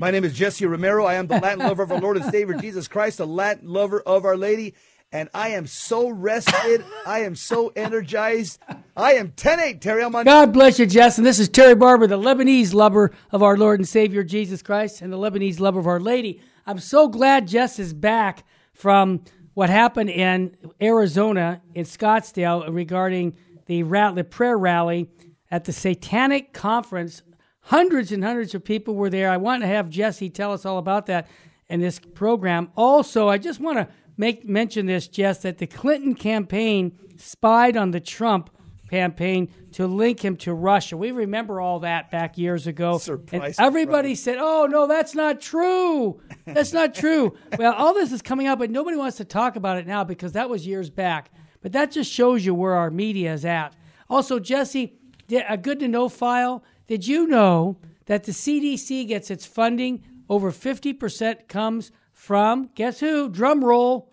My name is Jesse Romero. I am the Latin lover of our Lord and Savior Jesus Christ, the Latin lover of Our Lady. And I am so rested. I am so energized. I am 10 8, Terry. I'm on. God bless you, Jess. And this is Terry Barber, the Lebanese lover of our Lord and Savior Jesus Christ and the Lebanese lover of Our Lady. I'm so glad Jess is back from what happened in Arizona, in Scottsdale, regarding the, rally, the prayer rally at the Satanic Conference Hundreds and hundreds of people were there. I want to have Jesse tell us all about that in this program. Also, I just want to make mention this, Jess, that the Clinton campaign spied on the Trump campaign to link him to Russia. We remember all that back years ago. Surprise, and everybody said, "Oh no, that's not true. That's not true." well, all this is coming up, but nobody wants to talk about it now because that was years back. But that just shows you where our media is at. Also, Jesse, a uh, good to know file did you know that the CDC gets its funding over 50% comes from, guess who? Drum roll.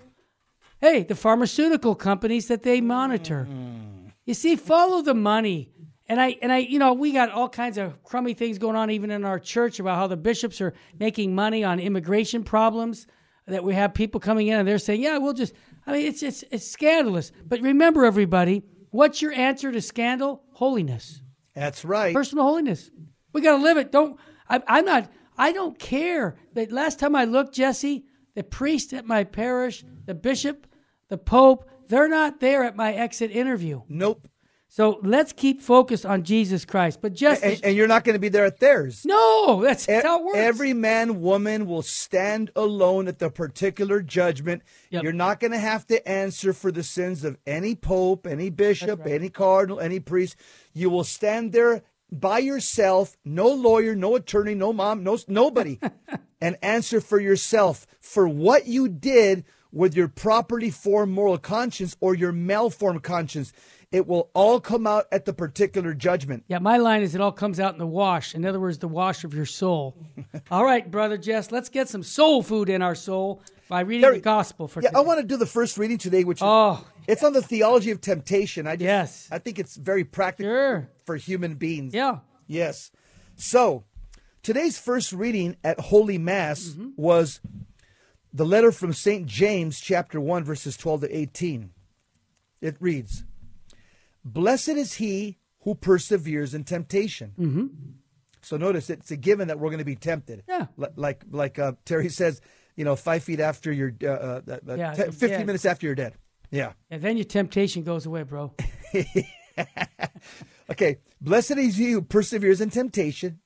Hey, the pharmaceutical companies that they monitor. Mm. You see, follow the money. And I and I, you know, we got all kinds of crummy things going on even in our church about how the bishops are making money on immigration problems. That we have people coming in and they're saying, "Yeah, we'll just." I mean, it's it's it's scandalous. But remember, everybody, what's your answer to scandal? Holiness. That's right. Personal holiness. We got to live it. Don't. I, I'm not. I don't care. But last time I looked, Jesse, the priest at my parish, the bishop, the pope, they're not there at my exit interview. Nope. So let's keep focused on Jesus Christ. But just and, and you're not going to be there at theirs. No, that's, that's how it works. Every man, woman will stand alone at the particular judgment. Yep. You're not going to have to answer for the sins of any pope, any bishop, right. any cardinal, any priest. You will stand there by yourself, no lawyer, no attorney, no mom, no nobody, and answer for yourself for what you did with your properly formed moral conscience or your malformed conscience. It will all come out at the particular judgment. Yeah, my line is it all comes out in the wash. In other words, the wash of your soul. all right, brother Jess, let's get some soul food in our soul by reading there, the gospel for yeah, today. I want to do the first reading today, which is, oh, it's on the theology of temptation. I just, yes, I think it's very practical sure. for human beings. Yeah. Yes. So today's first reading at Holy Mass mm-hmm. was the letter from St. James, chapter 1, verses 12 to 18. It reads, Blessed is he who perseveres in temptation. Mm-hmm. So notice it's a given that we're going to be tempted. Yeah. L- like like uh, Terry says, you know, five feet after you're, uh, uh, uh yeah, t- 15 yeah. minutes after you're dead. Yeah. And then your temptation goes away, bro. okay. Blessed is he who perseveres in temptation,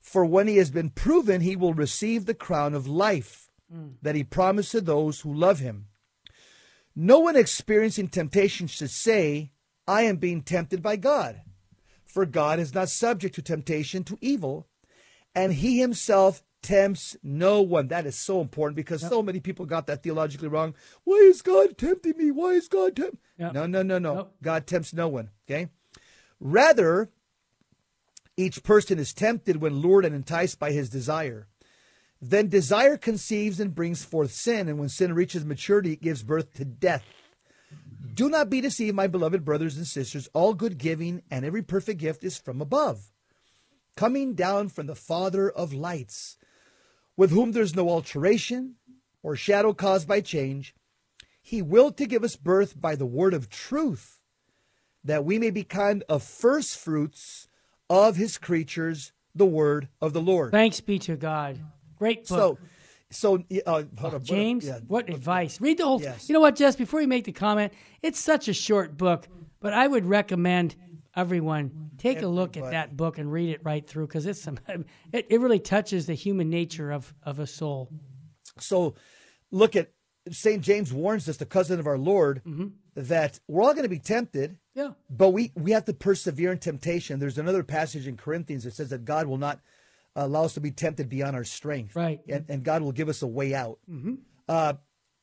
for when he has been proven, he will receive the crown of life mm. that he promised to those who love him. No one experiencing temptation should say, I am being tempted by God. For God is not subject to temptation to evil, and he himself tempts no one. That is so important because yep. so many people got that theologically wrong. Why is God tempting me? Why is God tempting? Yep. No, no, no, no. Nope. God tempts no one. Okay. Rather, each person is tempted when lured and enticed by his desire. Then desire conceives and brings forth sin, and when sin reaches maturity, it gives birth to death. Do not be deceived, my beloved brothers and sisters. All good giving and every perfect gift is from above, coming down from the Father of lights, with whom there's no alteration or shadow caused by change. He willed to give us birth by the word of truth, that we may be kind of first fruits of his creatures, the word of the Lord. Thanks be to God. Great book. So, so, uh, oh, James, yeah. what advice? Read the whole. Yes. You know what, Jess? Before you make the comment, it's such a short book, but I would recommend everyone take a look at that book and read it right through because it's some. It, it really touches the human nature of of a soul. So, look at Saint James warns us, the cousin of our Lord, mm-hmm. that we're all going to be tempted. Yeah. But we we have to persevere in temptation. There's another passage in Corinthians that says that God will not allow us to be tempted beyond our strength. Right. And, and God will give us a way out. Mm-hmm. Uh,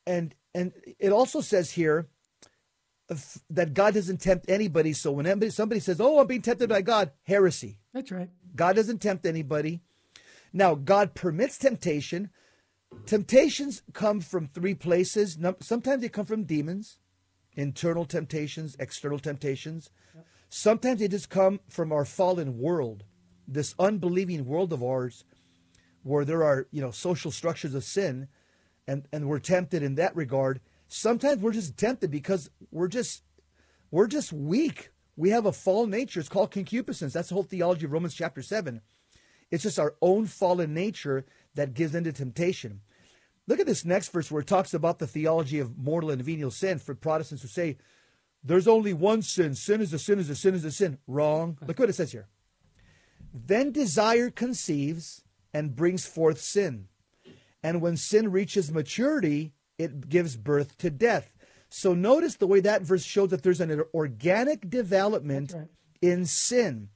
and and it also says here that God doesn't tempt anybody. So when somebody says, "Oh, I'm being tempted by God," heresy. That's right. God doesn't tempt anybody. Now, God permits temptation. Temptations come from three places. Sometimes they come from demons, internal temptations, external temptations. Yep. Sometimes they just come from our fallen world this unbelieving world of ours where there are, you know, social structures of sin and, and we're tempted in that regard. Sometimes we're just tempted because we're just we're just weak. We have a fallen nature. It's called concupiscence. That's the whole theology of Romans chapter 7. It's just our own fallen nature that gives into temptation. Look at this next verse where it talks about the theology of mortal and venial sin for Protestants who say there's only one sin. Sin is a sin is a sin is a sin. Wrong. Look what it says here. Then desire conceives and brings forth sin. And when sin reaches maturity, it gives birth to death. So notice the way that verse shows that there's an organic development right. in sin.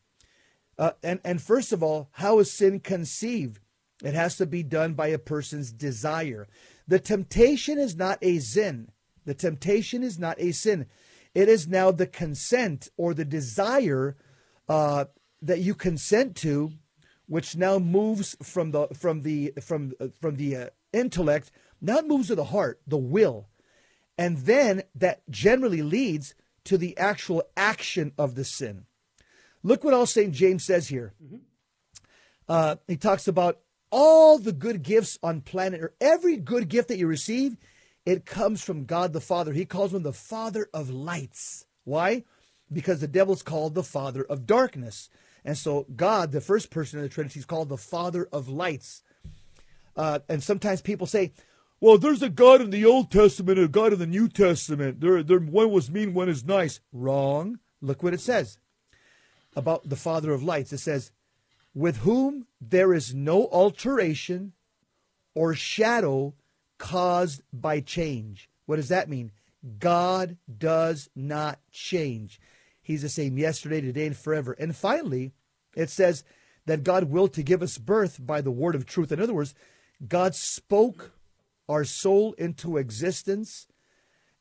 Uh, and, and first of all, how is sin conceived? It has to be done by a person's desire. The temptation is not a sin. The temptation is not a sin. It is now the consent or the desire uh, that you consent to, which now moves from the from the from from the uh, intellect, now it moves to the heart, the will. And then that generally leads to the actual action of the sin. Look what all St. James says here. Mm-hmm. Uh, he talks about all the good gifts on planet or every good gift that you receive, it comes from God the Father. He calls him the Father of lights. Why? Because the devil's called the Father of darkness. And so God, the first person in the Trinity, is called the Father of lights. Uh, and sometimes people say, well, there's a God in the Old Testament and a God in the New Testament. There, there, one was mean, one is nice. Wrong. Look what it says about the Father of lights. It says, with whom there is no alteration or shadow caused by change. What does that mean? God does not change. He's the same yesterday, today, and forever. And finally, it says that God willed to give us birth by the word of truth. In other words, God spoke our soul into existence,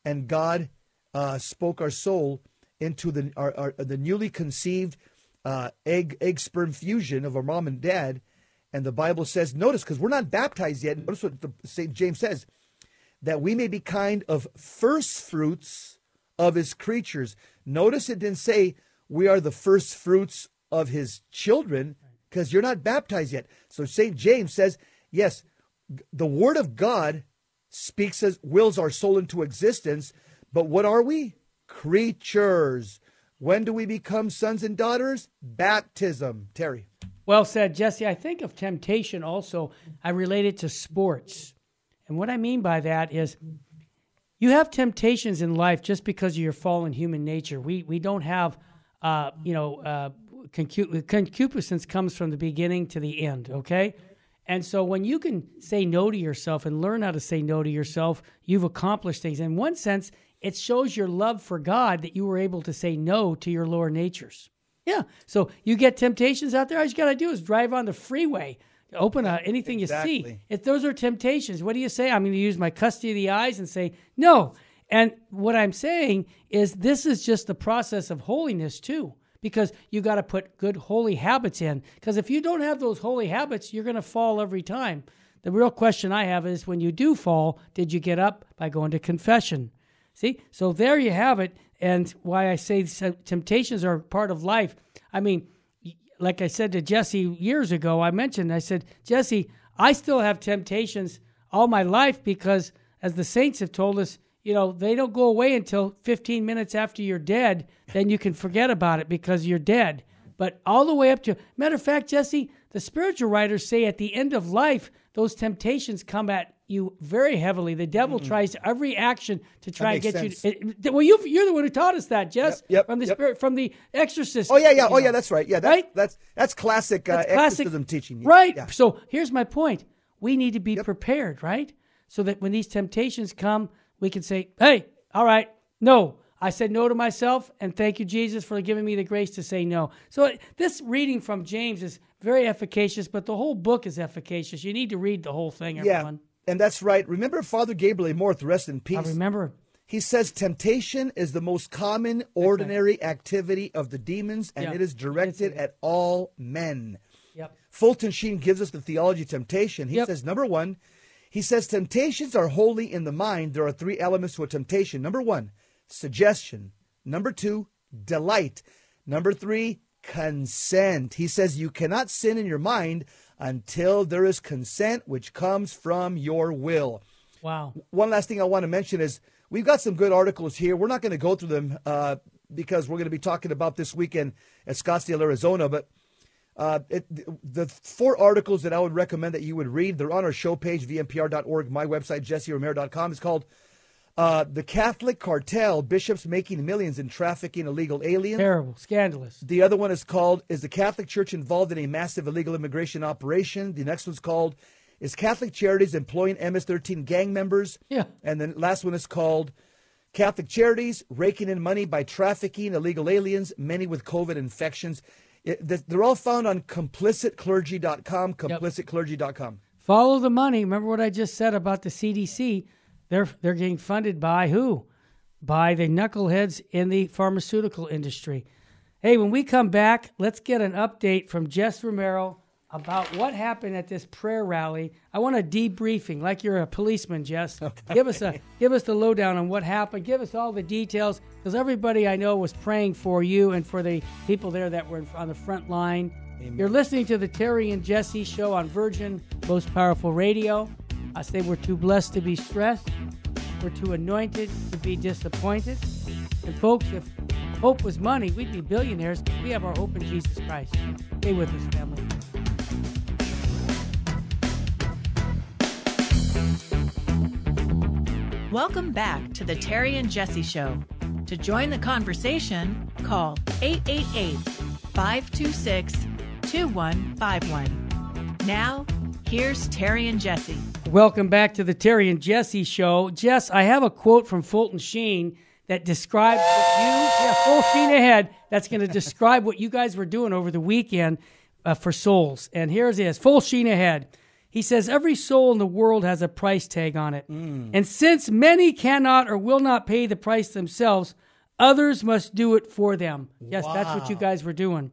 and God uh, spoke our soul into the our, our, the newly conceived uh, egg egg sperm fusion of our mom and dad. And the Bible says, notice, because we're not baptized yet. Notice what the Saint James says, that we may be kind of first fruits of His creatures. Notice it didn't say we are the first fruits of His children, because you're not baptized yet. So Saint James says, yes, the Word of God speaks as wills our soul into existence, but what are we? Creatures. When do we become sons and daughters? Baptism. Terry. Well said, Jesse. I think of temptation also. I relate it to sports. And what I mean by that is you have temptations in life just because of your fallen human nature. We, we don't have, uh, you know, uh, concupiscence comes from the beginning to the end, okay? And so when you can say no to yourself and learn how to say no to yourself, you've accomplished things. In one sense, it shows your love for God that you were able to say no to your lower natures. Yeah. So you get temptations out there. All you got to do is drive on the freeway, open anything exactly. you see. If those are temptations, what do you say? I'm going to use my custody of the eyes and say no. And what I'm saying is this is just the process of holiness too because you got to put good holy habits in. Because if you don't have those holy habits, you're going to fall every time. The real question I have is when you do fall, did you get up by going to confession? See? So there you have it. And why I say temptations are part of life. I mean, like I said to Jesse years ago, I mentioned, I said, Jesse, I still have temptations all my life because, as the saints have told us, you know, they don't go away until 15 minutes after you're dead. Then you can forget about it because you're dead. But all the way up to, matter of fact, Jesse, the spiritual writers say at the end of life, those temptations come at you very heavily. The devil mm-hmm. tries every action to try and get sense. you. To, well, you, you're the one who taught us that, Jess. Yep, yep from the yep. spirit, from the Exorcist. Oh yeah, yeah. Oh know. yeah, that's right. Yeah, that's, right. That's that's classic, uh, that's classic exorcism teaching. Right. Yeah. So here's my point. We need to be prepared, right? So that when these temptations come, we can say, hey, all right, no. I said no to myself, and thank you, Jesus, for giving me the grace to say no. So, this reading from James is very efficacious, but the whole book is efficacious. You need to read the whole thing, everyone. Yeah, and that's right. Remember Father Gabriel Amorth, rest in peace. I remember. He says temptation is the most common, ordinary activity of the demons, and it is directed at all men. Yep. Fulton Sheen gives us the theology of temptation. He yep. says, number one, he says temptations are wholly in the mind. There are three elements to a temptation. Number one, suggestion. Number two, delight. Number three, consent. He says you cannot sin in your mind until there is consent which comes from your will. Wow. One last thing I want to mention is we've got some good articles here. We're not going to go through them uh, because we're going to be talking about this weekend at Scottsdale, Arizona. But uh, it, the four articles that I would recommend that you would read, they're on our show page, vmpr.org, my website, jesseromero.com. It's called uh, The Catholic Cartel Bishops Making Millions in Trafficking Illegal Aliens. Terrible, scandalous. The other one is called Is the Catholic Church Involved in a Massive Illegal Immigration Operation? The next one's called Is Catholic Charities Employing MS 13 Gang Members? Yeah. And the last one is called Catholic Charities Raking in Money by Trafficking Illegal Aliens, Many with COVID Infections. It, they're all found on complicitclergy.com, complicitclergy.com. Follow the money. Remember what I just said about the CDC? They're they're getting funded by who? By the knuckleheads in the pharmaceutical industry. Hey, when we come back, let's get an update from Jess Romero about what happened at this prayer rally. I want a debriefing, like you're a policeman, Jess. Okay. Give us a give us the lowdown on what happened. Give us all the details, because everybody I know was praying for you and for the people there that were on the front line. Amen. You're listening to the Terry and Jesse show on Virgin Most Powerful Radio. I say we're too blessed to be stressed. We're too anointed to be disappointed. And folks, if hope was money, we'd be billionaires. We have our hope in Jesus Christ. Stay with us, family. Welcome back to the Terry and Jesse Show. To join the conversation, call 888 526 2151. Now, here's Terry and Jesse. Welcome back to the Terry and Jesse show. Jess, I have a quote from Fulton Sheen that describes what you, yeah, full sheen ahead, that's going to describe what you guys were doing over the weekend uh, for souls. And here's it is full sheen ahead. He says, Every soul in the world has a price tag on it. Mm. And since many cannot or will not pay the price themselves, others must do it for them. Yes, wow. that's what you guys were doing.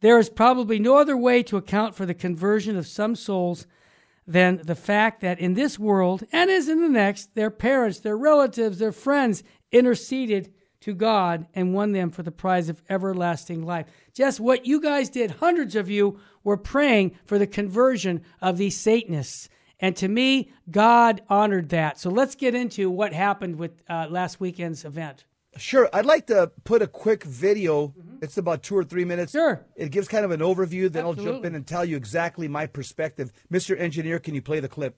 There is probably no other way to account for the conversion of some souls than the fact that in this world and as in the next, their parents, their relatives, their friends interceded to God and won them for the prize of everlasting life. Just what you guys did, hundreds of you were praying for the conversion of these Satanists. And to me, God honored that. So let's get into what happened with uh, last weekend's event. Sure. I'd like to put a quick video. Mm-hmm. It's about two or three minutes. Sure. It gives kind of an overview. Then Absolutely. I'll jump in and tell you exactly my perspective. Mr. Engineer, can you play the clip?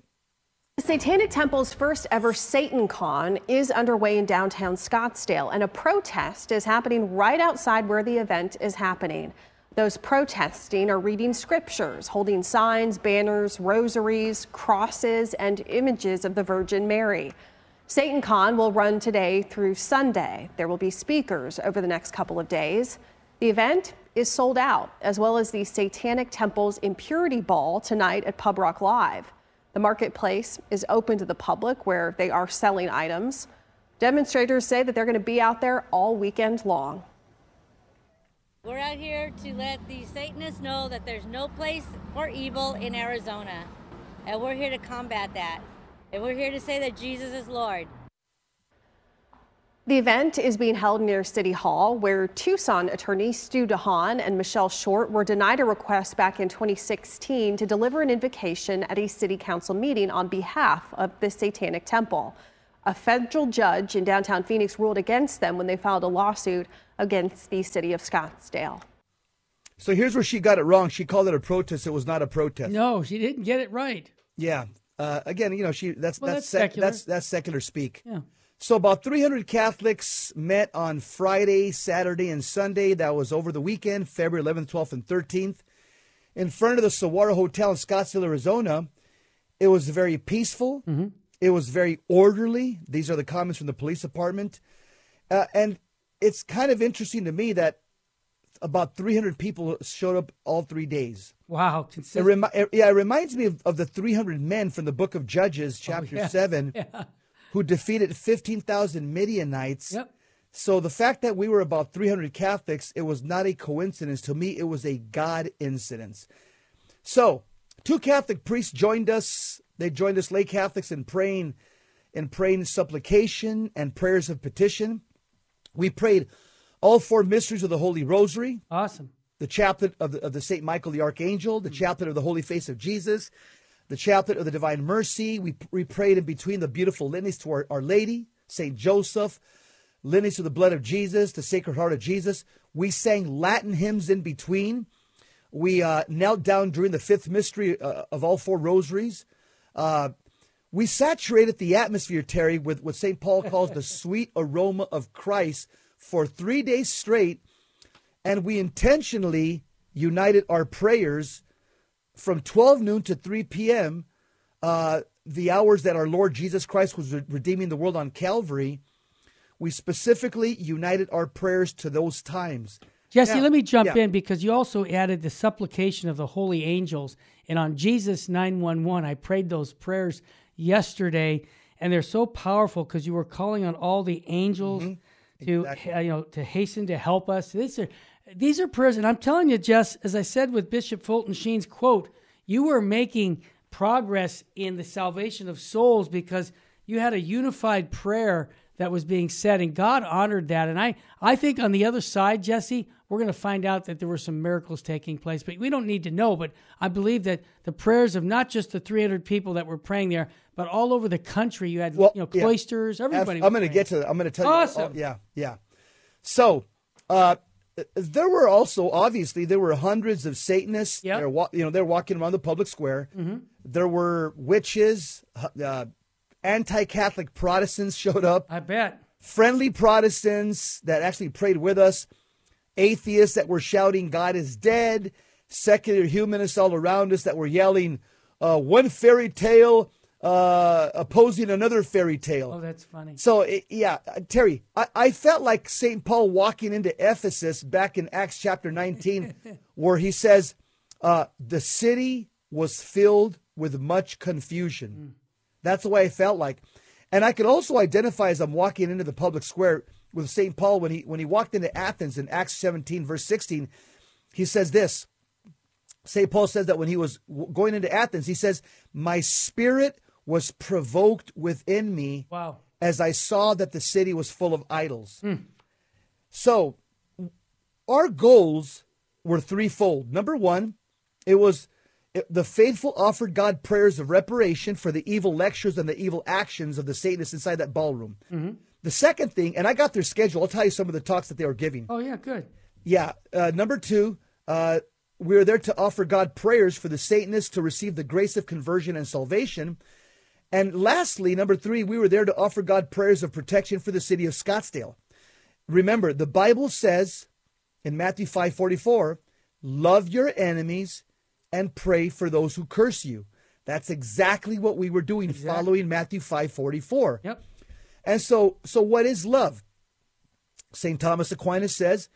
The Satanic Temple's first ever Satan Con is underway in downtown Scottsdale, and a protest is happening right outside where the event is happening. Those protesting are reading scriptures, holding signs, banners, rosaries, crosses, and images of the Virgin Mary. SatanCon will run today through Sunday. There will be speakers over the next couple of days. The event is sold out, as well as the Satanic Temple's Impurity Ball tonight at Pub Rock Live. The marketplace is open to the public where they are selling items. Demonstrators say that they're going to be out there all weekend long. We're out here to let the Satanists know that there's no place for evil in Arizona, and we're here to combat that. And we're here to say that Jesus is Lord. The event is being held near City Hall, where Tucson attorneys Stu DeHaan and Michelle Shortt were denied a request back in 2016 to deliver an invocation at a city council meeting on behalf of the Satanic Temple. A federal judge in downtown Phoenix ruled against them when they filed a lawsuit against the city of Scottsdale. So here's where she got it wrong. She called it a protest. It was not a protest. No, she didn't get it right. Yeah, uh, again, you know, she that's well, that's that's, sec- that's that's secular speak. Yeah. So about 300 Catholics met on Friday, Saturday, and Sunday. That was over the weekend, February 11th, 12th, and 13th, in front of the Saguaro Hotel in Scottsdale, Arizona. It was very peaceful. Mm-hmm. It was very orderly. These are the comments from the police department, uh, and it's kind of interesting to me that about 300 people showed up all three days. Wow. It remi- yeah, it reminds me of, of, the 300 men from the book of Judges, oh, chapter oh, yeah. 7, yeah. who defeated 15,000 Midianites. Yep. So the fact that we were about 300 Catholics, it was not a coincidence. To me, it was a God incidence. So two Catholic priests joined us. They joined us lay Catholics in praying, in praying supplication and prayers of petition. We prayed all four mysteries of the Holy Rosary. Awesome. the chaplet of the, of the Saint Michael the Archangel, the chaplet of the Holy Face of Jesus, the chaplet of the Divine Mercy. We, we prayed in between the beautiful litanies to our, our Lady, Saint Joseph, litanies to the blood of Jesus, the Sacred Heart of Jesus. We sang Latin hymns in between. We uh, knelt down during the fifth mystery uh, of all four rosaries. Uh, we saturated the atmosphere, Terry, with what St. Paul calls the sweet aroma of Christ for three days straight. And we intentionally united our prayers from 12 noon to 3 p.m., uh, the hours that our Lord Jesus Christ was re- redeeming the world on Calvary. We specifically united our prayers to those times. Jesse, Now- let me jump yeah. in because you also added the supplication of the holy angels. And on Jesus 911, I prayed those prayers yesterday, and they're so powerful because you were calling on all the angels Mm-hmm. To uh, you know to hasten to help us. These are these are prayers, and I'm telling you, Jess, as I said with Bishop Fulton Sheen's quote, you were making progress in the salvation of souls because you had a unified prayer that was being said, and God honored that. And I, I think on the other side, Jesse, we're going to find out that there were some miracles taking place, but we don't need to know. But I believe that the prayers of not just the 300 people that were praying there, but all over the country, you had Well, you know yeah. cloisters, everybody. I'm going to get to. that. I'm going to tell you. Awesome. oh, yeah, yeah. So, uh, there were also obviously there were hundreds of Satanists. Yep. They're you know they're walking around the public square. Mm-hmm. There were witches, uh, anti-Catholic Protestants showed up, I bet. friendly Protestants that actually prayed with us, atheists that were shouting "God is dead," secular humanists all around us that were yelling uh, "One fairy tale." Uh, opposing another fairy tale. Oh, that's funny. So it, yeah, uh, Terry, I, I felt like Saint Paul walking into Ephesus back in Acts chapter 19, where he says, uh, "The city was filled with much confusion." That's the way I felt like, and I could also identify as I'm walking into the public square with Saint Paul when he when he walked into Athens in Acts 17 verse 16. He says this. St. Paul says that when he was going into Athens, he says, My spirit was provoked within me Wow. as I saw that the city was full of idols. Hmm. So, our goals were threefold. Number one, it was the faithful offered God prayers of reparation for the evil lectures and the evil actions of the Satanists inside that ballroom. The second thing, and I got their schedule, I'll tell you some of the talks that they were giving. Oh, yeah, good. Yeah. Uh, number two, uh, we are there to offer God prayers for the Satanists to receive the grace of conversion and salvation. And lastly, number three, we were there to offer God prayers of protection for the city of Scottsdale. Remember, the Bible says in Matthew 5:44, "Love your enemies and pray for those who curse you." That's exactly what we were doing following Matthew 5:44. Yep. And so, so what is love? St. Thomas Aquinas says,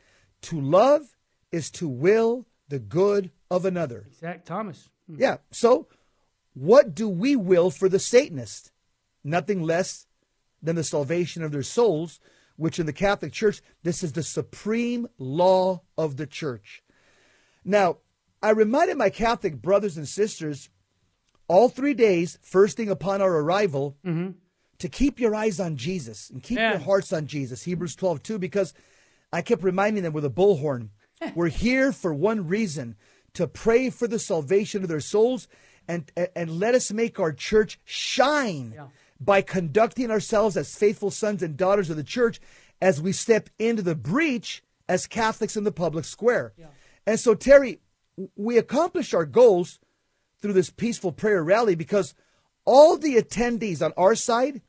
to love is to will the good of another. Zach Thomas. Hmm. Yeah. So, what do we will for the Satanist? Nothing less than the salvation of their souls, which in the Catholic Church, this is the supreme law of the church. Now, I reminded my Catholic brothers and sisters all three days, first thing upon our arrival, mm-hmm. to keep your eyes on Jesus and keep Yeah. your hearts on Jesus. Hebrews 12, 2, because I kept reminding them with a bullhorn. We're here for one reason to pray for the salvation of their souls and, and, let us make our church shine Yeah. by conducting ourselves as faithful sons and daughters of the church as we step into the breach as Catholics in the public square. And so, Terry, we accomplished our goals through this peaceful prayer rally because all the attendees on our side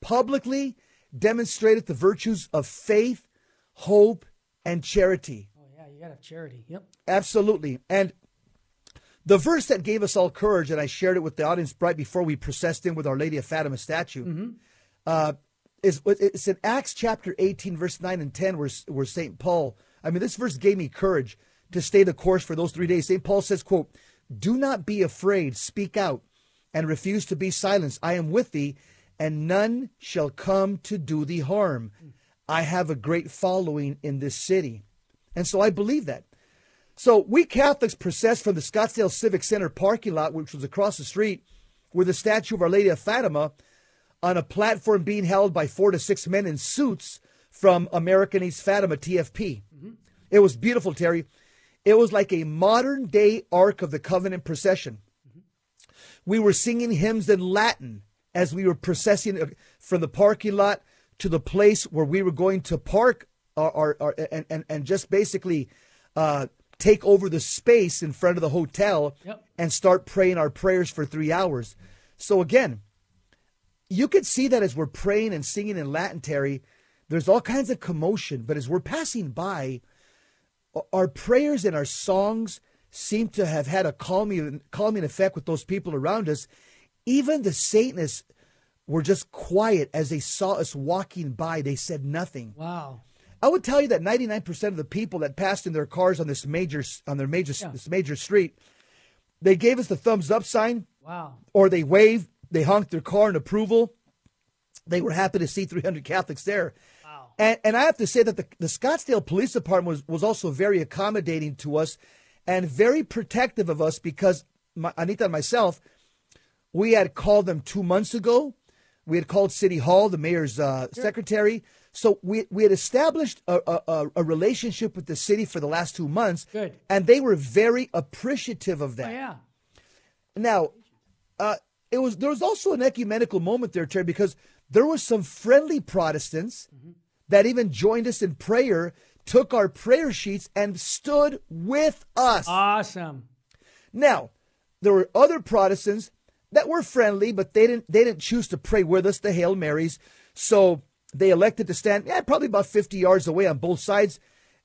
publicly demonstrated the virtues of faith, hope, and charity. Oh, yeah, you got to have charity. Yep. Absolutely. And the verse that gave us all courage, and I shared it with the audience right before we processed in with Our Lady of Fatima statue, uh, is it's in Acts chapter 18, verse 9 and 10, where, where St. Paul, I mean, this verse gave me courage to stay the course for those three days. St. Paul says, quote, Do not be afraid, speak out, and refuse to be silenced. I am with thee, and none shall come to do thee harm. I have a great following in this city. And so I believe that. So we Catholics processed from the Scottsdale Civic Center parking lot, which was across the street, with a statue of Our Lady of Fatima on a platform being held by four to six men in suits from America Needs Fatima TFP. Mm-hmm. It was beautiful, Terry. It was like a modern day Ark of the Covenant procession. We were singing hymns in Latin as we were processing uh, from the parking lot to the place where we were going to park our, our, our and, and, and just basically uh, take over the space in front of the hotel Yep. and start praying our prayers for three hours. So again, you could see that as we're praying and singing in Latin, Terry, there's all kinds of commotion. But as we're passing by, our prayers and our songs seem to have had a calming, calming effect with those people around us. Even the Satanists were just quiet as they saw us walking by. They said nothing. Wow. I would tell you that 99% of the people that passed in their cars on this major on their major Yeah. this major street, they gave us the thumbs up sign Wow. or they waved, they honked their car in approval. They were happy to see 300 Catholics there. And, and I have to say that the, the Scottsdale Police Department was, was also very accommodating to us and very protective of us because my, Anita and myself, we had called them two months ago. We had called City Hall, the mayor's uh, secretary. So we, we had established a, a, a- relationship with the city for the last two months. Good. And they were very appreciative of that. Oh, yeah. Now, uh, it was there was also an ecumenical moment there, Terry, because there were some friendly Protestants that even joined us in prayer, took our prayer sheets, and stood with us. Awesome. Now, there were other Protestants that were friendly, but they didn't they didn't choose to pray with us the Hail Marys. So they elected to stand yeah, probably about 50 yards away on both sides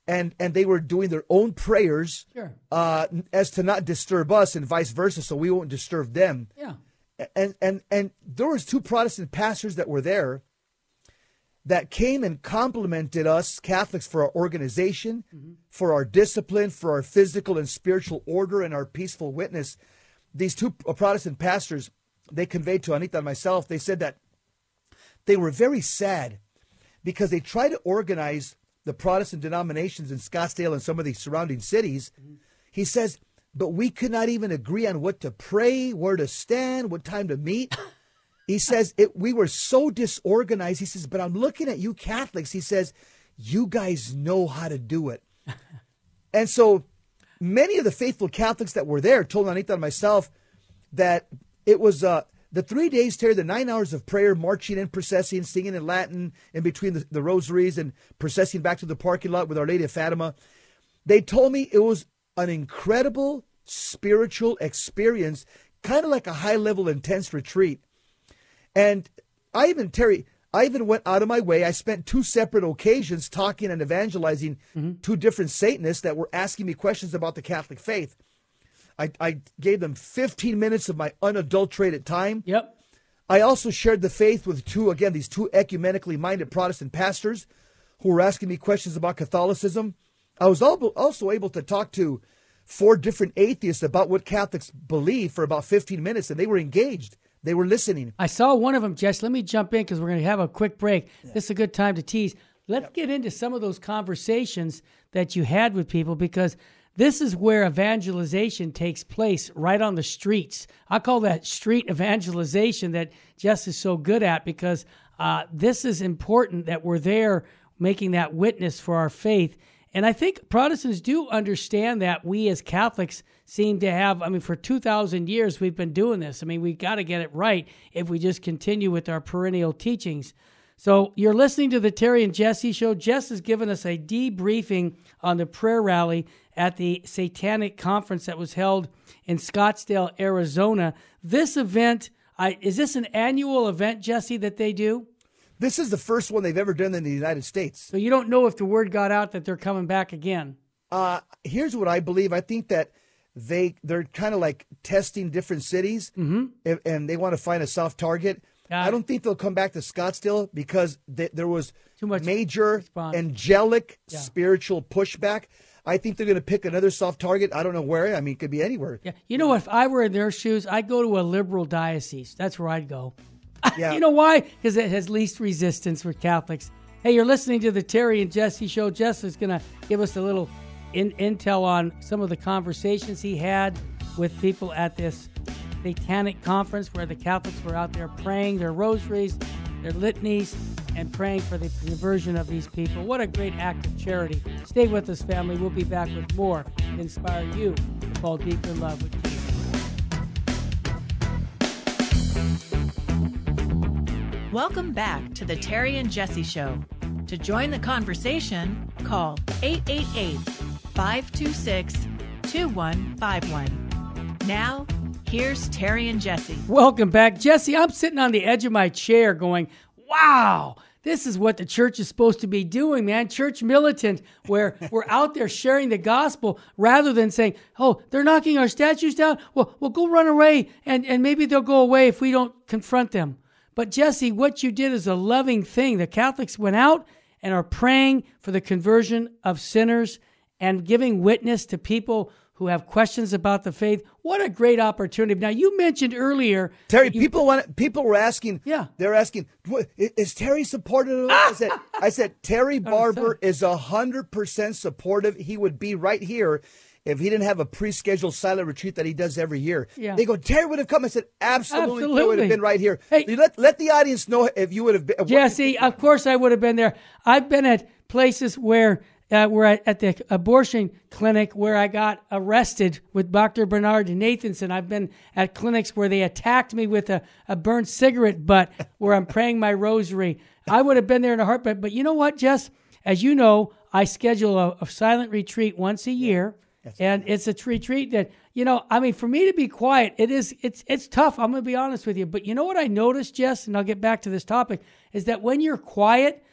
and and they were doing their own prayers Sure. uh, as to not disturb us and vice versa so we won't disturb them. Yeah. And and and there was two Protestant pastors that were there that came and complimented us Catholics for our organization, for our discipline, for our physical and spiritual order, and our peaceful witness. These two uh, Protestant pastors, they conveyed to Anita and myself, they said that they were very sad because they tried to organize the Protestant denominations in Scottsdale and some of the surrounding cities. He says, but we could not even agree on what to pray, where to stand, what time to meet. He says it, we were so disorganized. He says, but I'm looking at you Catholics. He says, you guys know how to do it. and so many of the faithful Catholics that were there told Anita and myself that it was uh, the three days, Terry, the nine hours of prayer, marching and processing, singing in Latin in between the, the rosaries and processing back to the parking lot with Our Lady of Fatima. They told me it was an incredible spiritual experience, kind of like a high level, intense retreat. And I even, Terry, I even went out of my way. I spent two separate occasions talking and evangelizing mm-hmm. two different Satanists that were asking me questions about the Catholic faith. I, I gave them 15 minutes of my unadulterated time. Yep. I also shared the faith with two, again, these two ecumenically minded Protestant pastors who were asking me questions about Catholicism. I was also able to talk to four different atheists about what Catholics believe for about 15 minutes, and they were engaged. They were listening. I saw one of them, Jess. Let me jump in because we're going to have a quick break. This is a good time to tease. Let's get into some of those conversations that you had with people because this is where evangelization takes place right on the streets. I call that street evangelization that Jess is so good at because uh, this is important that we're there making that witness for our faith. And I think Protestants do understand that we as Catholics seem to have, I mean, for 2,000 years we've been doing this. I mean, we've got to get it right if we just continue with our perennial teachings. So you're listening to the Terry and Jesse show. Jess has given us a debriefing on the prayer rally at the Satanic Conference that was held in Scottsdale, Arizona. This event, I, is this an annual event, Jesse, that they do? This is the first one they've ever done in the United States. So you don't know if the word got out that they're coming back again. Uh, here's what I believe. I think that they they're kind of like testing different cities, and, and they want to find a soft target. Got I don't think they'll come back to Scottsdale because th- there was Too much major response. angelic Yeah. spiritual pushback. I think they're going to pick another soft target. I don't know where. I mean, it could be anywhere. Yeah. You know what? If I were in their shoes, I'd go to a liberal diocese. That's where I'd go. Yeah. you know why? Because it has least resistance for Catholics. Hey, you're listening to the Terry and Jesse show. Jess is going to give us a little in, intel on some of the conversations he had with people at this satanic conference where the Catholics were out there praying their rosaries, their litanies, and praying for the conversion of these people. What a great act of charity. Stay with us, family. We'll be back with more to inspire you to fall deeper in love with Jesus. Welcome back to the Terry and Jesse Show. To join the conversation, call 888 526 2151. Now, here's Terry and Jesse. Welcome back. Jesse, I'm sitting on the edge of my chair going, wow, this is what the church is supposed to be doing, man. Church militant, where we're out there sharing the gospel rather than saying, oh, they're knocking our statues down. Well, we'll go run away and, and maybe they'll go away if we don't confront them. But Jesse, what you did is a loving thing. The Catholics went out and are praying for the conversion of sinners and giving witness to people who have questions about the faith. What a great opportunity. Now, you mentioned earlier. Terry, you- people want people were asking. Yeah. they're asking, is Terry supportive? I said, I said Terry Barber is a hundred percent supportive. He would be right here if he didn't have a pre-scheduled silent retreat that he does every year. Yeah. They go, Terry would have come. I said, absolutely, Terry would have been right here. Hey. let let the audience know if you would have been. Jesse, of course I would have been there. I've been at places where uh, we're at, at the abortion clinic where I got arrested with Dr. Bernard Nathanson. I've been at clinics where they attacked me with a, a burnt cigarette butt where I'm praying my rosary. I would have been there in a heartbeat. But you know what, Jess? As you know, I schedule a, a silent retreat once a year. And it's a retreat that, you know, I mean, for me to be quiet, it is, it's, it's tough. I'm going to be honest with you. But you know what I noticed, Jess, and I'll get back to this topic, is that when you're quiet,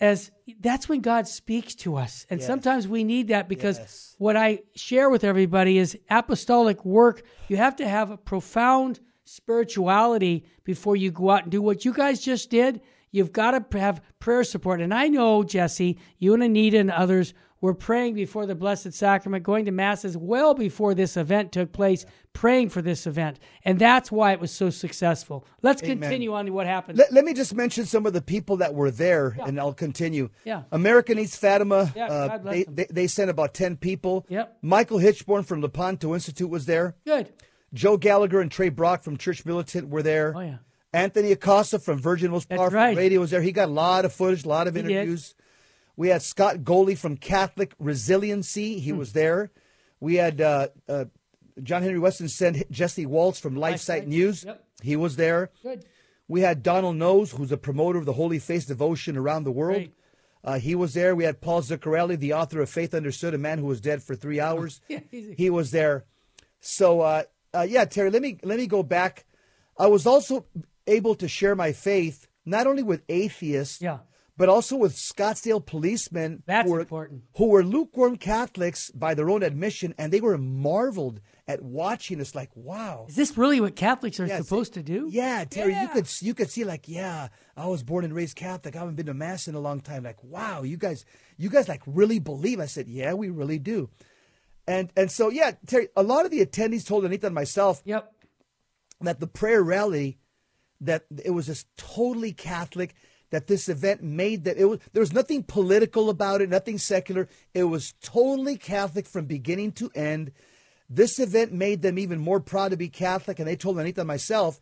as that's when God speaks to us. And sometimes we need that because what I share with everybody is apostolic work. You have to have a profound spirituality before you go out and do what you guys just did. You've got to have prayer support. And I know, Jesse, you and Anita and others were praying before the Blessed Sacrament, going to Masses well before this event took place, praying for this event. And that's why it was so successful. Let's continue on to what happened. Let, let me just mention some of the people that were there, and I'll continue. Yeah. America Needs Fatima. Yeah, uh, they, they they sent about ten people. Yep. Michael Hichborn from Lepanto Institute was there. Good. Joe Gallagher and Trey Brock from Church Militant were there. Oh, yeah. Anthony Acosta from Virgin Most Powerful right. Radio was there. He got a lot of footage, a lot of He did. We had Scott Goley from Catholic Resiliency. Hmm. He was there. We had uh, uh, John Henry Westen sent Jesse Waltz from LifeSite LifeSite. News. Yep. He was there. Good. We had Donald Knows, who's a promoter of the Holy Face devotion around the world. Uh, he was there. We had Paul Zuccarelli, the author of Faith Understood, a man who was dead for three hours. Yeah, he was there. So, uh, uh, yeah, Terry, let me let me go back. I was also able to share my faith not only with atheists, Yeah. But also with Scottsdale policemen That's who were, important. who were lukewarm Catholics by their own admission, and they were marveled at watching us. Like, wow, Is this really what Catholics are yeah, supposed to do? Yeah, Terry, Yeah. you could you could see like, yeah, I was born and raised Catholic. I haven't been to mass in a long time. Like, wow, you guys, you guys like really believe. I said, yeah, we really do. And and so yeah, Terry, a lot of the attendees told Anita and myself Yep. that the prayer rally, that it was just totally Catholic. That this event made that it was there was nothing political about it, nothing secular. It was totally Catholic from beginning to end. This event made them even more proud to be Catholic, and they told Anita and myself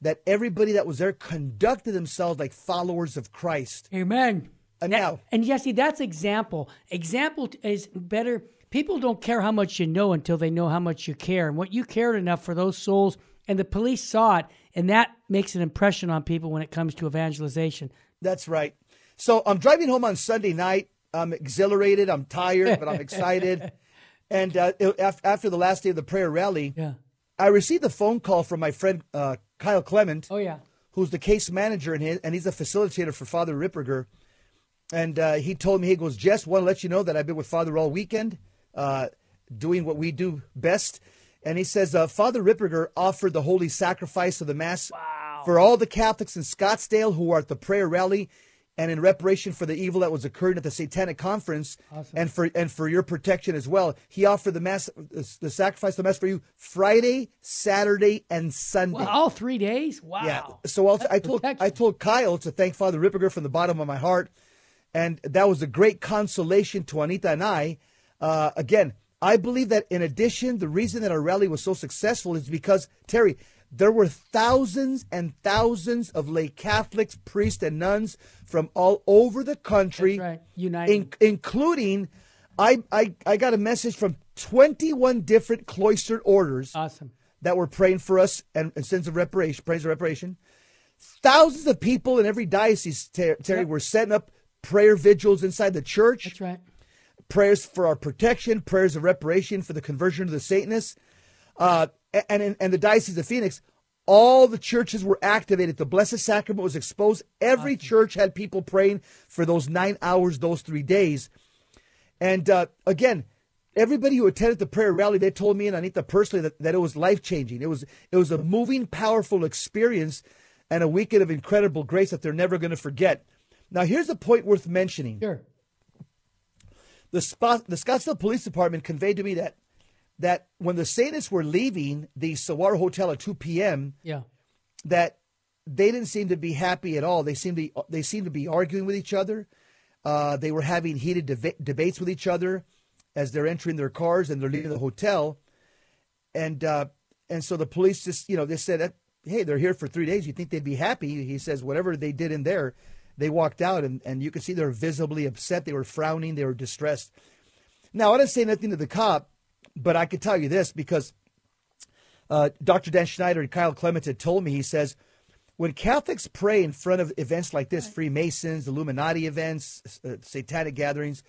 that everybody that was there conducted themselves like followers of Christ. Amen. And That- now- and Jesse, that's example. Example is better. People don't care how much you know until they know how much you care, and what you cared enough for those souls. And the police saw it, and that makes an impression on people when it comes to evangelization. That's right. So I'm driving home on Sunday night. I'm exhilarated. I'm tired, but I'm excited. And uh, after the last day of the prayer rally, Yeah. I received a phone call from my friend uh, Kyle Clement, Oh yeah. who's the case manager his, and he's a facilitator for Father Ripperger. And uh, he told me, he goes, Jess, want to let you know that I've been with Father all weekend, uh, doing what we do best. And he says, uh, Father Ripperger offered the holy sacrifice of the Mass for all the Catholics in Scottsdale who are at the prayer rally and in reparation for the evil that was occurring at the Satanic Conference and for and for your protection as well. He offered the Mass, the sacrifice of the Mass for you Friday, Saturday, and Sunday. Well, all three days. Wow. Yeah. So I'll, I told protection. I told Kyle to thank Father Ripperger from the bottom of my heart, and that was a great consolation to Anita and I. Uh, again, I believe that in addition, the reason that our rally was so successful is because Terry, there were thousands and thousands of lay Catholics, priests, and nuns from all over the country, That's right. United. in- including. I, I, I got a message from 21 different cloistered orders Awesome. that were praying for us and, and sins of reparation, praise of reparation. Thousands of people in every diocese, Ter- Terry, Yep. were setting up prayer vigils inside the church That's right. Prayers for our protection, prayers of reparation for the conversion of the Satanists. Uh, and in and the Diocese of Phoenix, all the churches were activated. The Blessed Sacrament was exposed. Every church had people praying for those nine hours, those three days. And uh, again, everybody who attended the prayer rally, they told me and Anita personally that, that it was life changing. It was it was a moving, powerful experience and a weekend of incredible grace that they're never going to forget. Now, here's a point worth mentioning Sure. The spot the Scottsdale Police Department conveyed to me that that when the Satanists were leaving the Saguaro Hotel at 2 p.m., Yeah. that they didn't seem to be happy at all. They seemed to they seemed to be arguing with each other. Uh, they were having heated deba- debates with each other as they're entering their cars and they're leaving the hotel. And uh, and so the police just you know they said, hey, they're here for three days. You think they'd be happy? He says whatever they did in there, they walked out and and you could see they were visibly upset. They were frowning. They were distressed. Now I didn't say nothing to the cop, but I could tell you this because uh, Dr. Dan Schneider and Kyle Clement had told me. He says when Catholics pray in front of events like this, Freemasons, Illuminati events, uh, satanic gatherings,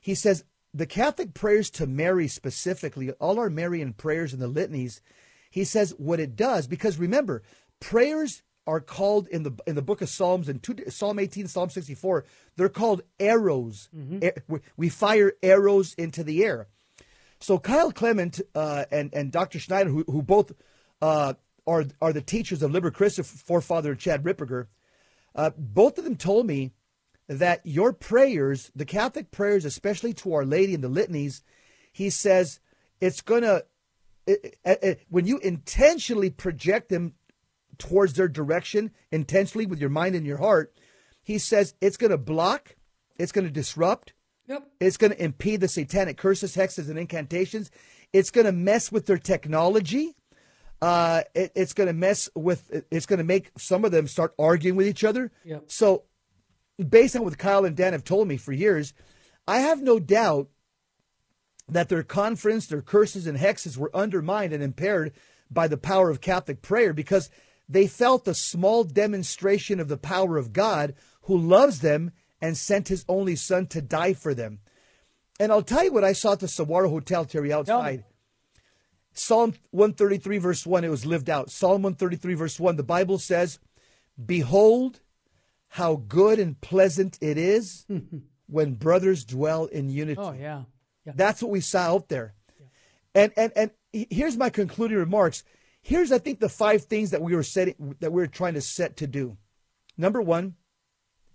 he says the Catholic prayers to Mary specifically, all our Marian prayers and the litanies, he says what it does because remember prayers are called in the in the book of Psalms in two, Psalm 18, Psalm 64, they're called arrows. We- we fire arrows into the air. So Kyle Clement uh, and and Dr. Schneider, who, who both uh, are are the teachers of Liber Christi forefather Chad Ripperger, uh, both of them told me that your prayers, the Catholic prayers, especially to Our Lady and the litanies, he says it's gonna it, it, it- when you intentionally project them towards their direction, intentionally with your mind and your heart, he says it's gonna block, it's gonna disrupt, Yep. it's going to impede the satanic curses, hexes, and incantations. It's going to mess with their technology. Uh, it- it's going to mess with. It's going to make some of them start arguing with each other. Yep. So, based on what Kyle and Dan have told me for years, I have no doubt that their conference, their curses and hexes were undermined and impaired by the power of Catholic prayer because they felt a small demonstration of the power of God who loves them and sent his only son to die for them. And I'll tell you what I saw at the Saguaro Hotel, Terry, outside. Psalm 133, verse 1, it was lived out. Psalm 133, verse 1, the Bible says, Behold, how good and pleasant it is when brothers dwell in unity. Oh yeah. Yeah. That's what we saw out there. And and and here's my concluding remarks. Here's I think the five things that we were setting that we were trying to set to do. Number one,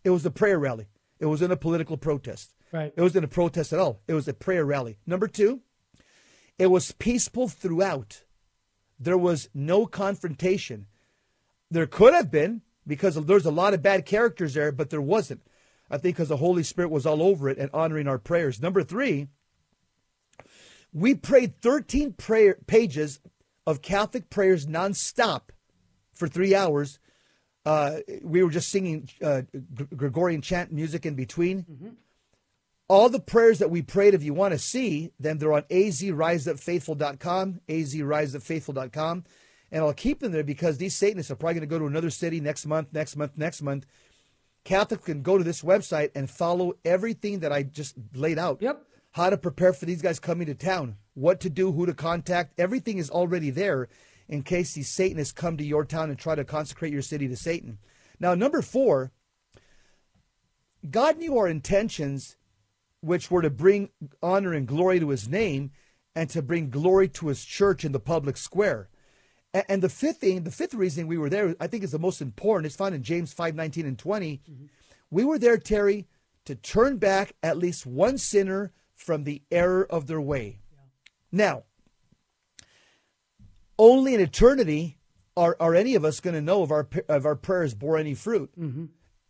it was a prayer rally. It wasn't a political protest. Right. It wasn't a protest at all. It was a prayer rally. Number two, it was peaceful throughout. There was no confrontation. There could have been because there's a lot of bad characters there, but there wasn't. I think because the Holy Spirit was all over it and honoring our prayers. Number three, we prayed 13 prayer pages of Catholic prayers nonstop for three hours. Uh, we were just singing uh, Gregorian chant music in between. All the prayers that we prayed, if you want to see them, they're on azriseupfaithful.com, azriseupfaithful.com. And I'll keep them there because these Satanists are probably going to go to another city next month, next month, next month. Catholics can go to this website and follow everything that I just laid out. Yep. How to prepare for these guys coming to town, what to do, who to contact. Everything is already there in case these Satanists come to your town and try to consecrate your city to Satan. Now, number four, God knew our intentions, which were to bring honor and glory to his name and to bring glory to his church in the public square. And the fifth thing, the fifth reason we were there, I think is the most important. It's found in James 5, 19 and 20. Mm-hmm. We were there, Terry, to turn back at least one sinner from the error of their way. Now, only in eternity are, are any of us going to know if our, if our prayers bore any fruit. Mm-hmm.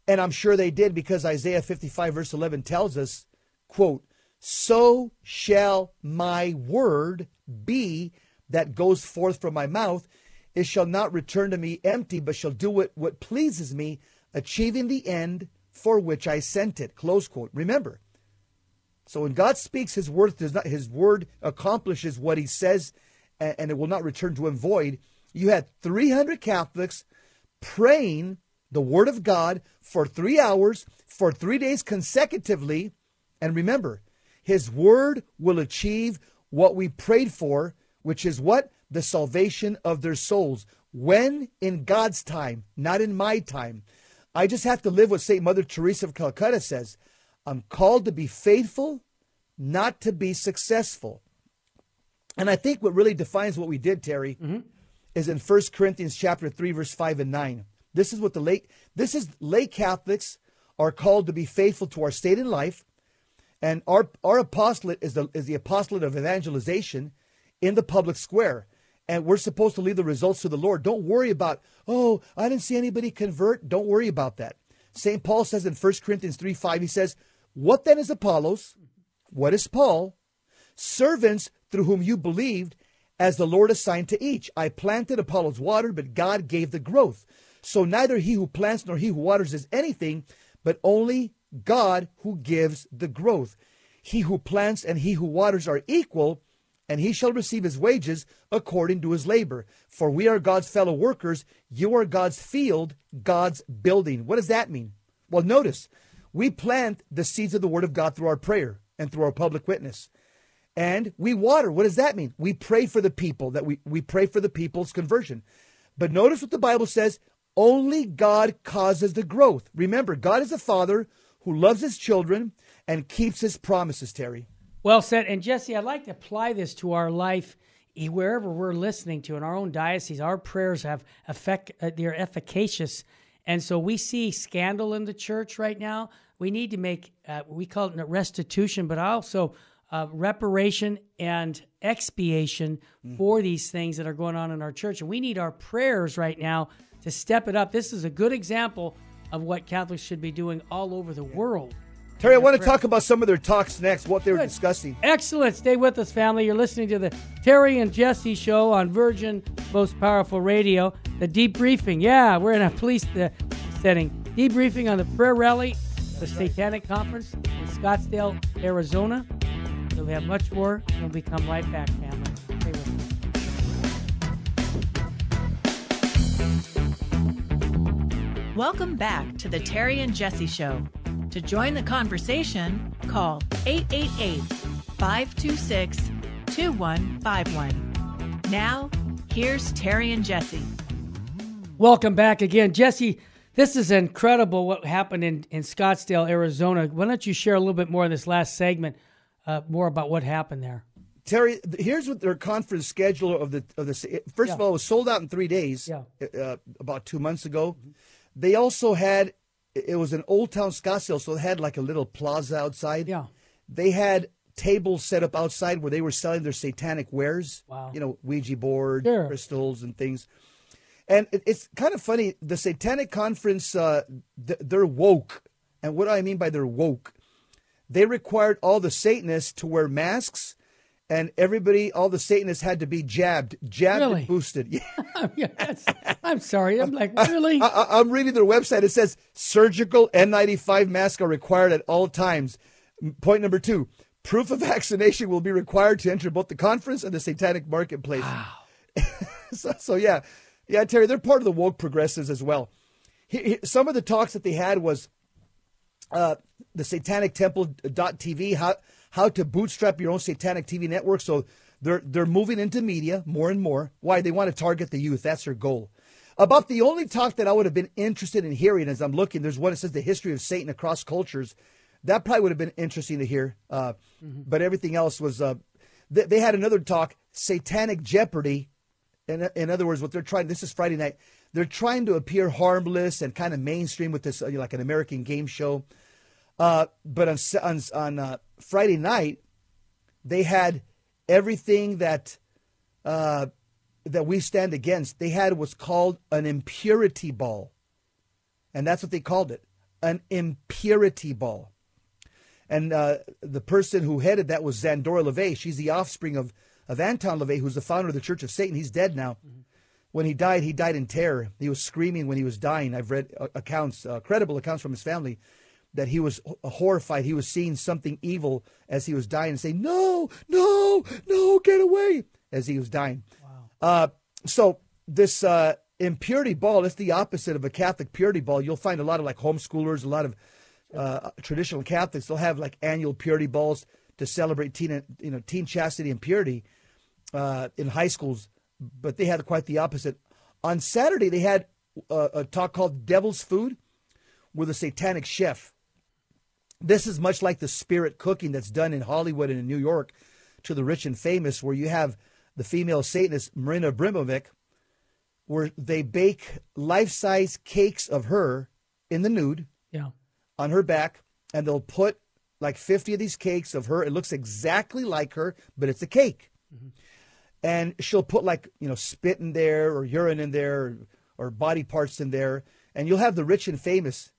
And I'm sure they did because Isaiah 55, verse 11 tells us, quote, So shall my word be that goes forth from my mouth. It shall not return to me empty, but shall do what, what pleases me, achieving the end for which I sent it. Close quote. Remember, So when God speaks, His word does not. His word accomplishes what He says, and, and it will not return to Him void. You had 300 Catholics praying the Word of God for three hours for three days consecutively, and remember, His Word will achieve what we prayed for, which is what the salvation of their souls. When in God's time, not in my time. I just have to live what St. Mother Teresa of Calcutta says. I'm called to be faithful, not to be successful. And I think what really defines what we did, Terry, mm-hmm. is in 1 Corinthians chapter 3, verse 5 and 9. This is what the late this is lay Catholics are called to be faithful to our state in life. And our our apostolate is the is the apostolate of evangelization in the public square and we're supposed to leave the results to the Lord. Don't worry about, oh, I didn't see anybody convert. Don't worry about that. St. Paul says in 1 Corinthians 3 5, he says, What then is Apollos? What is Paul? Servants through whom you believed, as the Lord assigned to each. I planted, Apollos watered, but God gave the growth. So neither he who plants nor he who waters is anything, but only God who gives the growth. He who plants and he who waters are equal, and he shall receive his wages according to his labor. For we are God's fellow workers. You are God's field, God's building. What does that mean? Well, notice we plant the seeds of the word of God through our prayer and through our public witness. And we water. What does that mean? We pray for the people, that we, we pray for the people's conversion. But notice what the Bible says only God causes the growth. Remember, God is a father who loves his children and keeps his promises, Terry. Well said. And Jesse, I'd like to apply this to our life wherever we're listening to in our own diocese. Our prayers have effect, uh, they're efficacious. And so we see scandal in the church right now. We need to make, uh, we call it restitution, but also uh, reparation and expiation mm. for these things that are going on in our church. And we need our prayers right now to step it up. This is a good example of what Catholics should be doing all over the world. Terry, I want to talk about some of their talks next, what they were discussing. Excellent. Stay with us, family. You're listening to the Terry and Jesse show on Virgin Most Powerful Radio. The debriefing. Yeah, we're in a police uh, setting. Debriefing on the prayer rally, the Satanic Conference in Scottsdale, Arizona. So we have much more when we come right back, family. Stay with us. Welcome back to the Terry and Jesse show. To join the conversation, call 888 526 2151. Now, here's Terry and Jesse. Welcome back again. Jesse, this is incredible what happened in, in Scottsdale, Arizona. Why don't you share a little bit more in this last segment, uh, more about what happened there? Terry, here's what their conference schedule of the of the. First yeah. of all, it was sold out in three days. Yeah. Uh, about two months ago, mm-hmm. they also had it was an old town Scottsdale, so they had like a little plaza outside. Yeah. They had tables set up outside where they were selling their satanic wares. Wow. You know, Ouija board, sure. crystals, and things. And it, it's kind of funny. The Satanic Conference, uh, they're woke. And what do I mean by they're woke? They required all the Satanists to wear masks and everybody, all the Satanists had to be jabbed, jabbed really? and boosted. Yeah. I'm sorry. I'm like, really? I, am reading their website. It says surgical N95 masks are required at all times. Point number two proof of vaccination will be required to enter both the conference and the satanic marketplace. Wow. so, so, yeah. Yeah, Terry, they're part of the woke progressives as well. He, he, some of the talks that they had was uh, the satanic temple.tv, how how to bootstrap your own satanic TV network. So they're they're moving into media more and more. Why? They want to target the youth. That's their goal. About the only talk that I would have been interested in hearing as I'm looking, there's one that says the history of Satan across cultures. That probably would have been interesting to hear. Uh, mm-hmm. But everything else was. Uh, they, they, had another talk, Satanic Jeopardy. In, in other words, what they're trying. This is Friday night. They're trying to appear harmless and kind of mainstream with this, uh, like an American game show. Uh, but on on, on uh, Friday night, they had everything that uh, that we stand against. They had what's called an impurity ball, and that's what they called it, an impurity ball. And uh, the person who headed that was Zandora LaVey. She's the offspring of of Anton LaVey, who's the founder of the Church of Satan. He's dead now. Mm-hmm. When he died, he died in terror. He was screaming when he was dying. I've read uh, accounts, uh, credible accounts from his family that he was horrified. He was seeing something evil as he was dying and saying, No, no, no, get away as he was dying. Wow. Uh, so this uh, impurity ball is the opposite of a Catholic purity ball. You'll find a lot of like homeschoolers, a lot of uh, traditional Catholics, they'll have like annual purity balls to celebrate teen, you know, teen chastity and purity uh, in high schools, but they had quite the opposite. On Saturday, they had a, a talk called Devil's Food with a satanic chef. This is much like the spirit cooking that's done in Hollywood and in New York to the rich and famous, where you have the female Satanist Marina Abramovic, where they bake life size cakes of her in the nude yeah. on her back, and they'll put like 50 of these cakes of her. It looks exactly like her, but it's a cake. Mm-hmm. And she'll put like, you know, spit in there or urine in there or, or body parts in there. And you'll have the rich and famous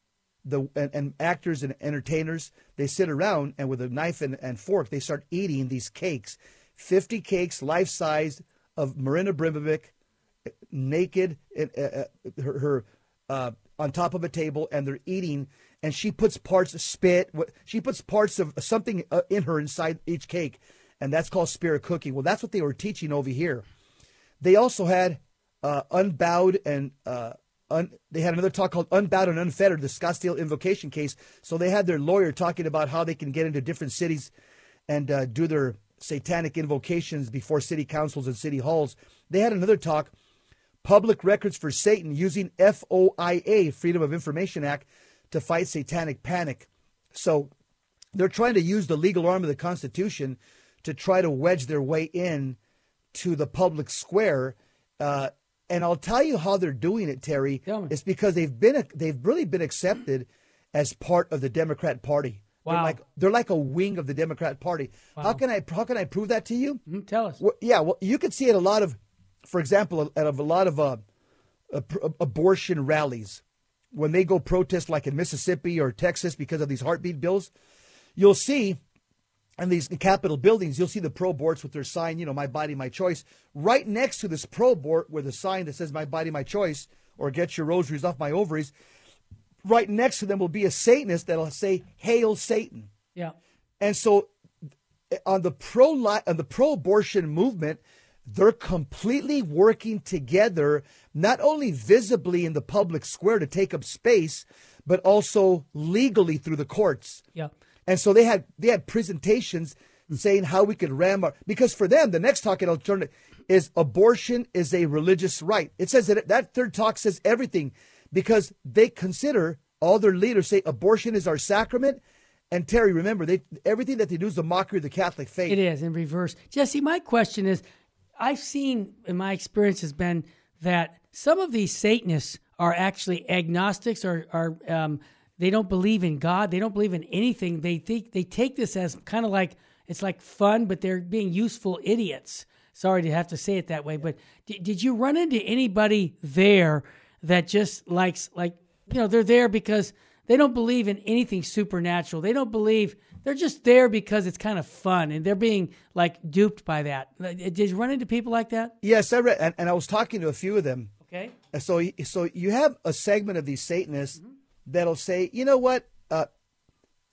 the and, and, actors and entertainers they sit around and with a knife and, and fork they start eating these cakes. 50 cakes life size of marina abramovic naked uh, uh, her, her uh, on top of a table and they're eating. And she puts parts of spit she puts parts of something uh, in her inside each cake and that's called spirit cooking well that's what they were teaching over here they also had uh, unbowed and uh, Un, they had another talk called Unbowed and Unfettered, the Scottsdale invocation case. So they had their lawyer talking about how they can get into different cities and uh, do their satanic invocations before city councils and city halls. They had another talk, Public Records for Satan, using FOIA, Freedom of Information Act, to fight satanic panic. So they're trying to use the legal arm of the Constitution to try to wedge their way in to the public square. Uh, and I'll tell you how they're doing it, Terry. It's because they've been they've really been accepted as part of the Democrat Party. Wow. They're like they're like a wing of the Democrat Party. Wow. How can I how can I prove that to you? Mm-hmm. Tell us. Well, yeah, well, you can see it a lot of, for example, at a lot of uh, abortion rallies when they go protest, like in Mississippi or Texas, because of these heartbeat bills. You'll see and these Capitol buildings, you'll see the pro boards with their sign, you know, my body, my choice. Right next to this pro board with a sign that says my body, my choice, or get your rosaries off my ovaries, right next to them will be a Satanist that'll say, Hail Satan. Yeah. And so on the pro on the pro abortion movement, they're completely working together, not only visibly in the public square to take up space, but also legally through the courts. Yeah. And so they had they had presentations saying how we could ram our because for them the next talk in alternative is abortion is a religious right. It says that that third talk says everything because they consider all their leaders say abortion is our sacrament. And Terry, remember, they everything that they do is a mockery of the Catholic faith. It is in reverse. Jesse, my question is, I've seen in my experience has been that some of these Satanists are actually agnostics or are um, they don't believe in God. They don't believe in anything. They think they take this as kind of like it's like fun, but they're being useful idiots. Sorry to have to say it that way, but did, did you run into anybody there that just likes like you know they're there because they don't believe in anything supernatural. They don't believe they're just there because it's kind of fun and they're being like duped by that. Did you run into people like that? Yes, I read, and, and I was talking to a few of them. Okay. So, so you have a segment of these Satanists mm-hmm that'll say, you know what, uh,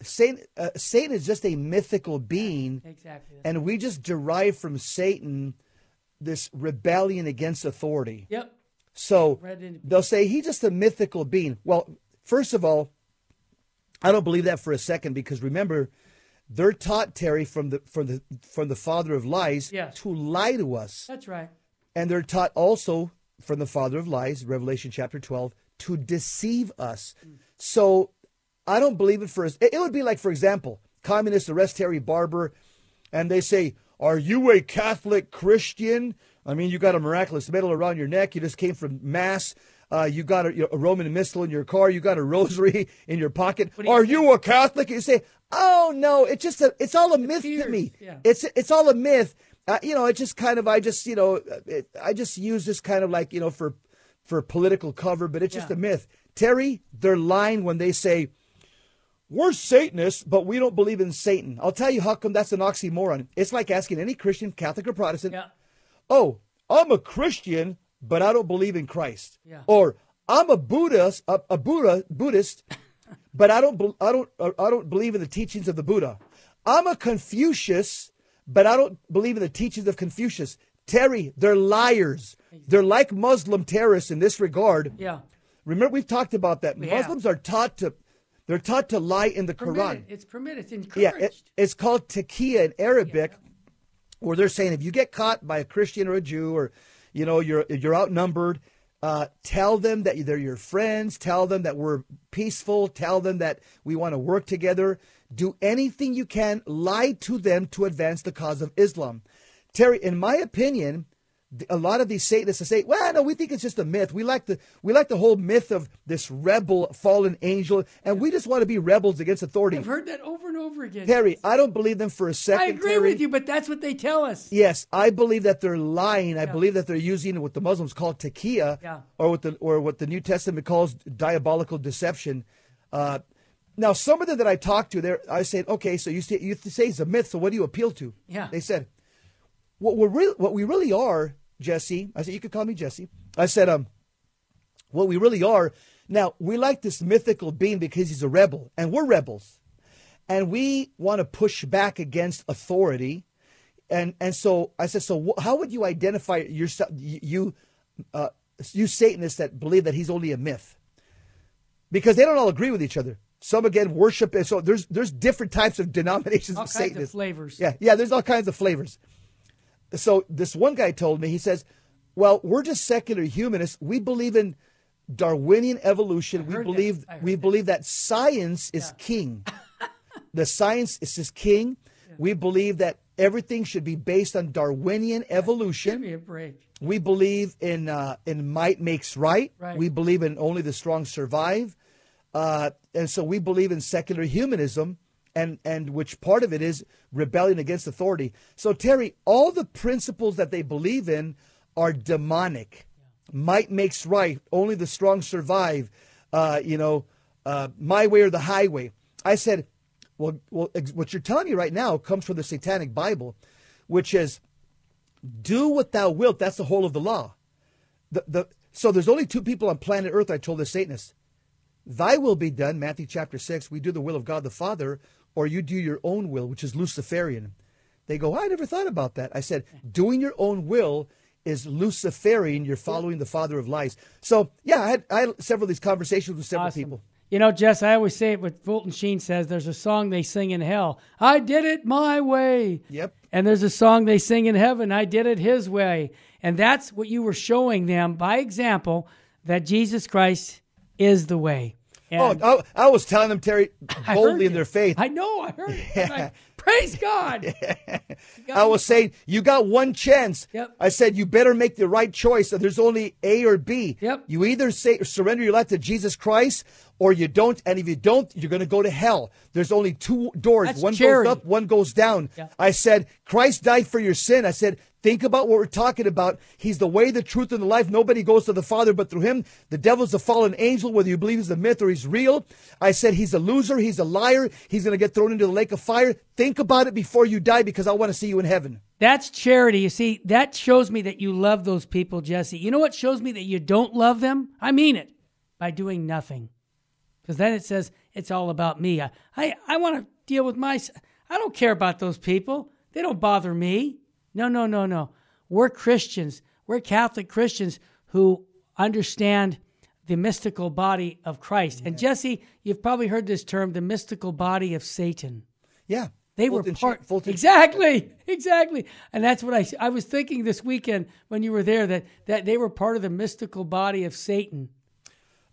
Satan, uh, Satan is just a mythical being, exactly, and we just derive from Satan this rebellion against authority. Yep. So they'll say he's just a mythical being. Well, first of all, I don't believe that for a second because remember, they're taught Terry from the from the from the father of lies yes. to lie to us. That's right. And they're taught also from the father of lies, Revelation chapter twelve, to deceive us. Mm. So I don't believe it for. It would be like, for example, communists arrest Terry Barber and they say, Are you a Catholic Christian? I mean, you got a miraculous medal around your neck. You just came from Mass. Uh, you got a, a, Roman missal in your car. You got a rosary in your pocket. You Are think? you a Catholic? You say, "Oh no, it's just a, it's all a myth to me. Yeah. It's it's all a myth." Uh, you know, it just kind of I just you know it, I just use this kind of like you know for for political cover, but it's just yeah. a myth. Terry, they're lying when they say, we're Satanists, but we don't believe in Satan. I'll tell you how come that's an oxymoron. It's like asking any Christian, Catholic or Protestant, yeah. oh, I'm a Christian, but I don't believe in Christ. Yeah. Or I'm a Buddhist, a, a Buddha, Buddhist, but I don't, I don't, uh, I don't believe in the teachings of the Buddha. I'm a Confucius, but I don't believe in the teachings of Confucius. Terry, they're liars. They're like Muslim terrorists in this regard. Yeah. Remember, we've talked about that. We have. Muslims are taught to, they're taught to lie in the Quran. It's permitted. It's encouraged. Yeah, it, it's called taqiya in Arabic, where they're saying if you get caught by a Christian or a Jew, or you know you're you're outnumbered, uh, tell them that they're your friends. Tell them that we're peaceful. Tell them that we want to work together. Do anything you can. Lie to them to advance the cause of Islam. Terry, in my opinion, a lot of these Satanists say, "Well, no, we think it's just a myth. We like the we like the whole myth of this rebel fallen angel, and we just want to be rebels against authority." I've heard that over and over again. Terry, I don't believe them for a second. I agree Terry. with you, but that's what they tell us. Yes, I believe that they're lying. I believe that they're using what the Muslims call taqiya, Yeah. or what the or what the New Testament calls diabolical deception. Uh, now, some of them that I talked to, there, I said, okay, so you say you say it's a myth. So what do you appeal to? Yeah. They said, what we're real, what we really are, Jesse. I said you could call me Jesse. I said, um, what we really are. Now we like this mythical being because he's a rebel, and we're rebels, and we want to push back against authority and and so I said, so wh- how would you identify yourself, you, uh, you Satanists that believe that he's only a myth? Because they don't all agree with each other. Some again worship, and so there's there's different types of denominations All of Satanists. flavors. Yeah, yeah. There's all kinds of flavors. So this one guy told me, he says, "Well, we're just secular humanists. We believe in Darwinian evolution. We believe we that. believe that science is king. the science is his king. We believe that everything should be based on Darwinian Give evolution. me a break. We believe in uh, in might makes right. Right. We believe in only the strong survive, uh, and so we believe in secular humanism, and and which part of it is rebellion against authority. So Terry, all the principles that they believe in are demonic. Might makes right. Only the strong survive. Uh, you know, uh, my way or the highway. I said, well, well, ex- what you're telling me right now comes from the Satanic Bible, which is do what thou wilt. That's the whole of the law. The, the, so there's only two people on planet Earth, I told the Satanists. Thy will be done, Matthew chapter 6. We do the will of God the Father, or you do your own will, which is Luciferian. They go, I never thought about that. I said, doing your own will is Luciferian. You're following the father of lies. So, yeah, I had, I had several of these conversations with several Awesome. people. You know, Jess, I always say it what Fulton Sheen says. There's a song they sing in hell. I did it my way. Yep. And there's a song they sing in heaven. I did it his way. And that's what you were showing them by example that Jesus Christ is the way. And Oh, I, I was telling them, Terry, boldly in their faith. I know. I heard it. I'm like, Praise God. I was saying, you got one chance. Yep. I said, you better make the right choice. There's only A or B. Yep. You either say surrender your life to Jesus Christ or you don't. And if you don't, you're going to go to hell. There's only two doors. That's one charity. goes up, one goes down. Yeah. I said, Christ died for your sin. I said, think about what we're talking about. He's the way, the truth, and the life. Nobody goes to the Father but through him. The devil's a fallen angel, whether you believe he's a myth or he's real. I said, he's a loser. He's a liar. He's going to get thrown into the lake of fire. Think about it before you die because I want to see you in heaven. That's charity. You see, that shows me that you love those people, Jesse. You know what shows me that you don't love them? I mean it by doing nothing. Because then it says it's all about me. I, I, I want to deal with my. I don't care about those people. They don't bother me. No, no, no, no. We're Christians. We're Catholic Christians who understand the mystical body of Christ. And Jesse, you've probably heard this term, the mystical body of Satan. Yeah. They were Fulton part Sheen- Fulton- exactly, exactly, and that's what I I was thinking this weekend when you were there that that they were part of the mystical body of Satan.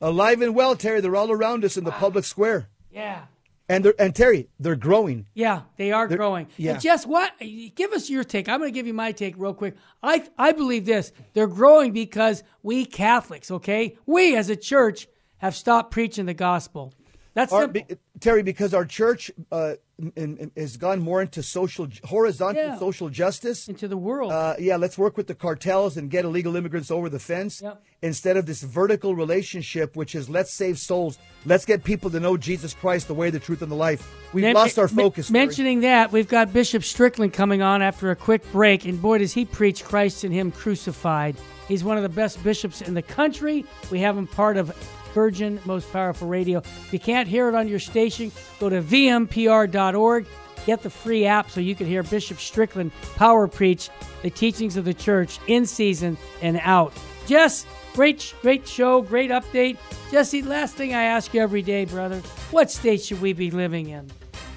Alive and well, Terry. They're all around us in the public square. Yeah, And they're and Terry, they're growing. yeah, they are growing. yeah. And Jess, what? Give us your take. I'm going to give you my take real quick. I I believe this: they're growing because we Catholics, okay, we as a church have stopped preaching the gospel. That's Our, be, Terry, because our church uh, in, in- has gone more into social horizontal Yeah. social justice. into the world. Uh, yeah, let's work with the cartels and get illegal immigrants over the fence Yep. instead of this vertical relationship, which is let's save souls, let's get people to know Jesus Christ, the way, the truth, and the life. We've Men- lost our focus. Terry. mentioning that, we've got Bishop Strickland coming on after a quick break, and boy, does he preach Christ and Him crucified. He's one of the best bishops in the country. We have him part of Virgin Most Powerful Radio. If you can't hear it on your station, go to vmpr.org. Get the free app so you can hear Bishop Strickland power preach the teachings of the church in season and out. Jess, great, great show, great update. Jesse, last thing I ask you every day, brother, what state should we be living in?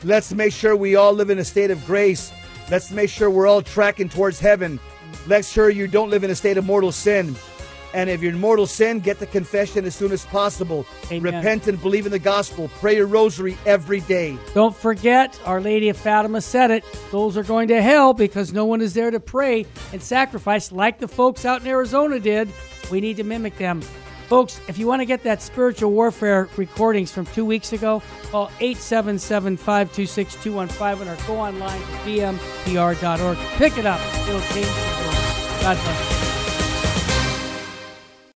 Let's make sure we all live in a state of grace. Let's make sure we're all tracking towards heaven. Let's sure you don't live in a state of mortal sin. And if you're in mortal sin, get the confession as soon as possible. Amen. Repent and believe in the gospel. Pray your rosary every day. Don't forget, Our Lady of Fatima said it. Souls are going to hell because no one is there to pray and sacrifice like the folks out in Arizona did. We need to mimic them. Folks, if you want to get that spiritual warfare recordings from two weeks ago, call 877 526 215 or go online to vmpr.org. Pick it up, it'll change the world. God bless you.